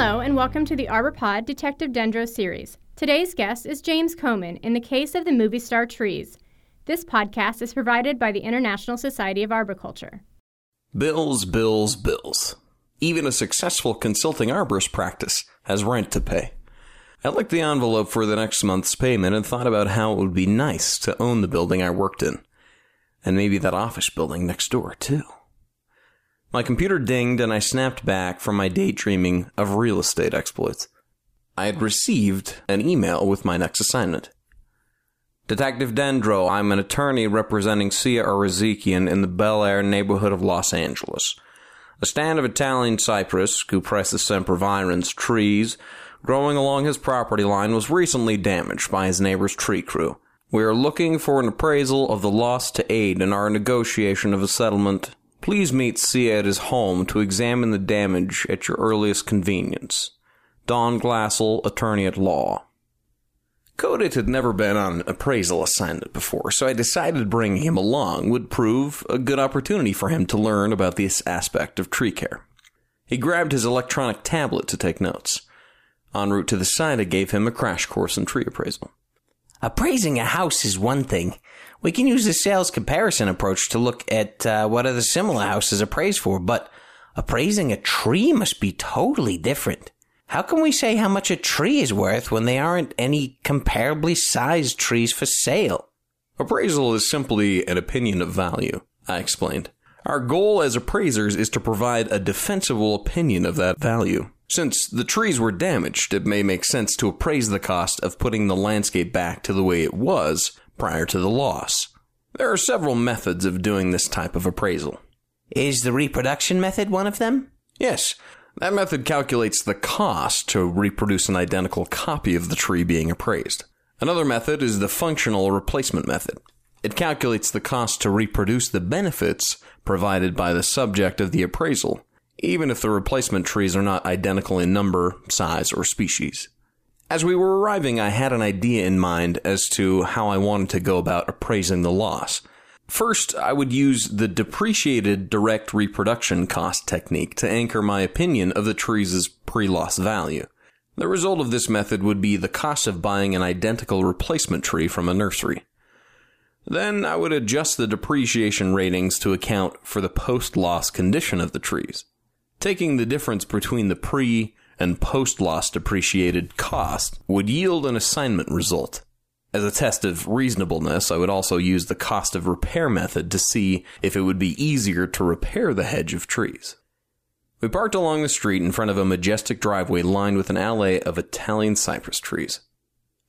Hello, and welcome to the ArborPod Detective Dendro series. Today's guest is James Komen in the case of the movie star trees. This podcast is provided by the International Society of Arboriculture. Bills, bills, bills. Even a successful consulting arborist practice has rent to pay. I licked the envelope for the next month's payment and thought about how it would be nice to own the building I worked in. And maybe that office building next door, too. My computer dinged and I snapped back from my daydreaming of real estate exploits. I had received an email with my next assignment. Detective Dendro, I'm an attorney representing Sia Arazikian in the Bel Air neighborhood of Los Angeles. A stand of Italian cypress, Cupressus sempervirens trees, growing along his property line was recently damaged by his neighbor's tree crew. We are looking for an appraisal of the loss to aid in our negotiation of a settlement Please meet Sia at his home to examine the damage at your earliest convenience. Don Glassell, attorney at law. Codit had never been on an appraisal assignment before, so I decided bringing him along would prove a good opportunity for him to learn about this aspect of tree care. He grabbed his electronic tablet to take notes. En route to the site, I gave him a crash course in tree appraisal. Appraising a house is one thing. We can use the sales comparison approach to look at uh, what other similar houses are appraised for, but appraising a tree must be totally different. How can we say how much a tree is worth when there aren't any comparably sized trees for sale? Appraisal is simply an opinion of value, I explained. Our goal as appraisers is to provide a defensible opinion of that value. Since the trees were damaged, it may make sense to appraise the cost of putting the landscape back to the way it was prior to the loss. There are several methods of doing this type of appraisal. Is the reproduction method one of them? Yes. That method calculates the cost to reproduce an identical copy of the tree being appraised. Another method is the functional replacement method. It calculates the cost to reproduce the benefits provided by the subject of the appraisal even if the replacement trees are not identical in number, size, or species. As we were arriving, I had an idea in mind as to how I wanted to go about appraising the loss. First, I would use the depreciated direct reproduction cost technique to anchor my opinion of the trees' pre-loss value. The result of this method would be the cost of buying an identical replacement tree from a nursery. Then I would adjust the depreciation ratings to account for the post-loss condition of the trees. Taking the difference between the pre and post loss depreciated cost would yield an assignment result. As a test of reasonableness, I would also use the cost of repair method to see if it would be easier to repair the hedge of trees. We parked along the street in front of a majestic driveway lined with an alley of Italian cypress trees.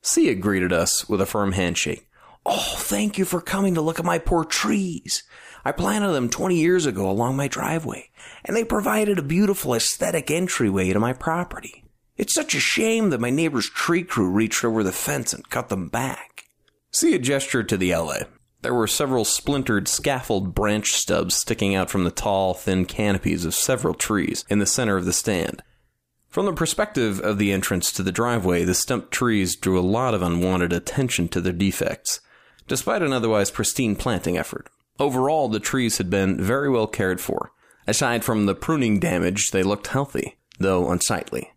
Sia greeted us with a firm handshake. Oh, thank you for coming to look at my poor trees. I planted them 20 years ago along my driveway, and they provided a beautiful aesthetic entryway to my property. It's such a shame that my neighbor's tree crew reached over the fence and cut them back. Sia gestured to the alley. There were several splintered scaffold branch stubs sticking out from the tall, thin canopies of several trees in the center of the stand. From the perspective of the entrance to the driveway, the stumped trees drew a lot of unwanted attention to their defects, despite an otherwise pristine planting effort. Overall, the trees had been very well cared for. Aside from the pruning damage, they looked healthy, though unsightly.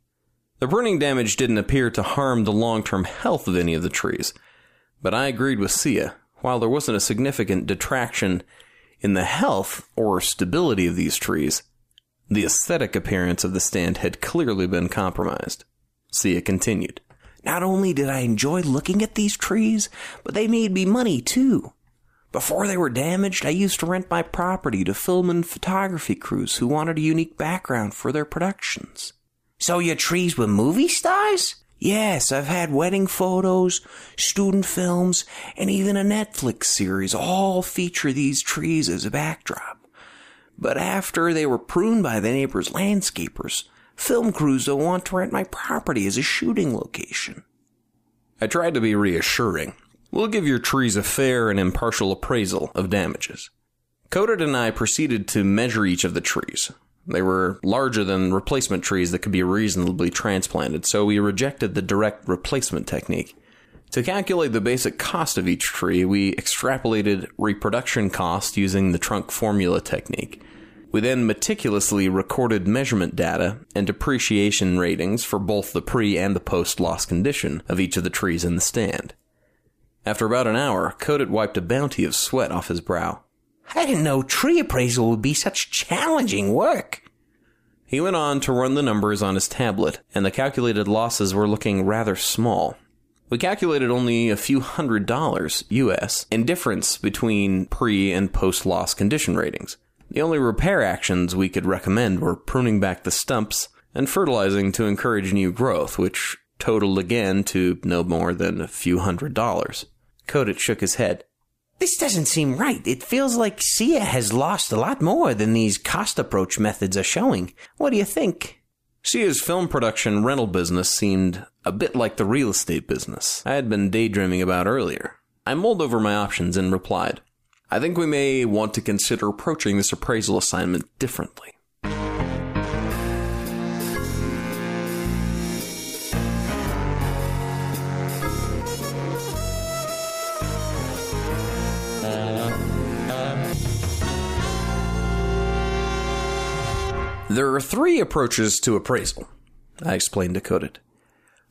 The pruning damage didn't appear to harm the long term health of any of the trees, but I agreed with Sia. While there wasn't a significant detraction in the health or stability of these trees, the aesthetic appearance of the stand had clearly been compromised. Sia continued. Not only did I enjoy looking at these trees, but they made me money too. Before they were damaged, I used to rent my property to film and photography crews who wanted a unique background for their productions. So your trees were movie stars? Yes, I've had wedding photos, student films, and even a Netflix series all feature these trees as a backdrop. But after they were pruned by the neighbor's landscapers, film crews don't want to rent my property as a shooting location. I tried to be reassuring, We'll give your trees a fair and impartial appraisal of damages. Codit and I proceeded to measure each of the trees. They were larger than replacement trees that could be reasonably transplanted, so we rejected the direct replacement technique. To calculate the basic cost of each tree, we extrapolated reproduction cost using the trunk formula technique. We then meticulously recorded measurement data and depreciation ratings for both the pre and the post loss condition of each of the trees in the stand. After about an hour, Codit wiped a bounty of sweat off his brow. I didn't know tree appraisal would be such challenging work. He went on to run the numbers on his tablet, and the calculated losses were looking rather small. We calculated only a few hundred dollars US in difference between pre and post loss condition ratings. The only repair actions we could recommend were pruning back the stumps and fertilizing to encourage new growth, which totaled again to no more than a few hundred dollars. Codit shook his head. This doesn't seem right. It feels like Sia has lost a lot more than these cost approach methods are showing. What do you think? Sia's film production rental business seemed a bit like the real estate business I had been daydreaming about earlier. I mulled over my options and replied, I think we may want to consider approaching this appraisal assignment differently. There are three approaches to appraisal, I explained to Codit.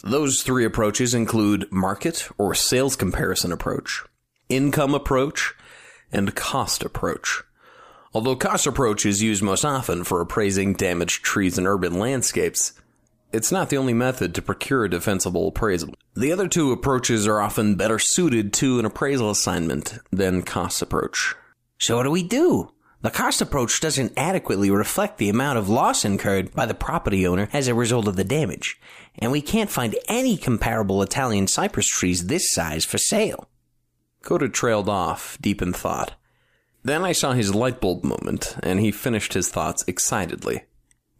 Those three approaches include market or sales comparison approach, income approach, and cost approach. Although cost approach is used most often for appraising damaged trees and urban landscapes, it's not the only method to procure a defensible appraisal. The other two approaches are often better suited to an appraisal assignment than cost approach. So what do we do? The cost approach doesn't adequately reflect the amount of loss incurred by the property owner as a result of the damage, and we can't find any comparable Italian cypress trees this size for sale. Codit trailed off, deep in thought. Then I saw his light bulb moment, and he finished his thoughts excitedly.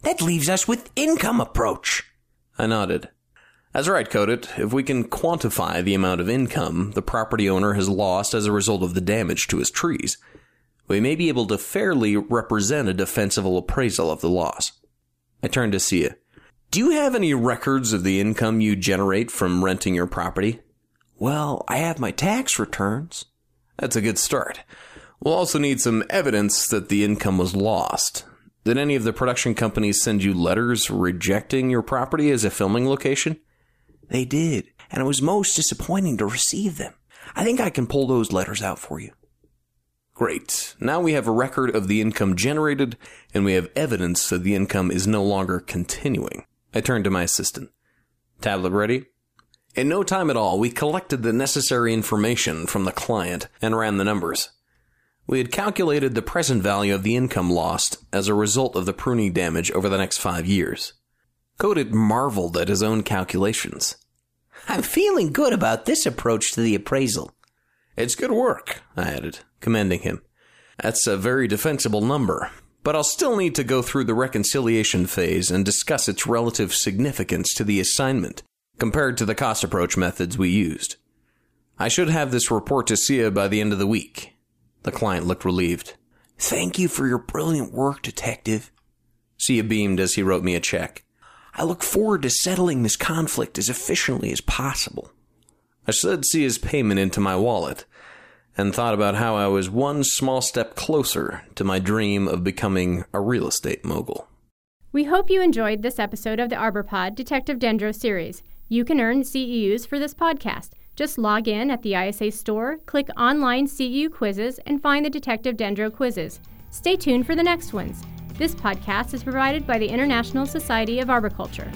That leaves us with income approach. I nodded. That's right, Codit. If we can quantify the amount of income the property owner has lost as a result of the damage to his trees, we may be able to fairly represent a defensible appraisal of the loss. I turned to Sia. Do you have any records of the income you generate from renting your property? Well, I have my tax returns. That's a good start. We'll also need some evidence that the income was lost. Did any of the production companies send you letters rejecting your property as a filming location? They did, and it was most disappointing to receive them. I think I can pull those letters out for you. Great. Now we have a record of the income generated, and we have evidence that the income is no longer continuing. I turned to my assistant. Tablet ready? In no time at all, we collected the necessary information from the client and ran the numbers. We had calculated the present value of the income lost as a result of the pruning damage over the next five years. Codit marveled at his own calculations. I'm feeling good about this approach to the appraisal. It's good work, I added, commending him. That's a very defensible number, but I'll still need to go through the reconciliation phase and discuss its relative significance to the assignment compared to the cost approach methods we used. I should have this report to Sia by the end of the week. The client looked relieved. Thank you for your brilliant work, detective. Sia beamed as he wrote me a check. I look forward to settling this conflict as efficiently as possible. I slid Sia's payment into my wallet and thought about how I was one small step closer to my dream of becoming a real estate mogul. We hope you enjoyed this episode of the ArborPod Detective Dendro series. You can earn CEUs for this podcast. Just log in at the ISA store, click online CEU quizzes, and find the Detective Dendro quizzes. Stay tuned for the next ones. This podcast is provided by the International Society of Arboriculture.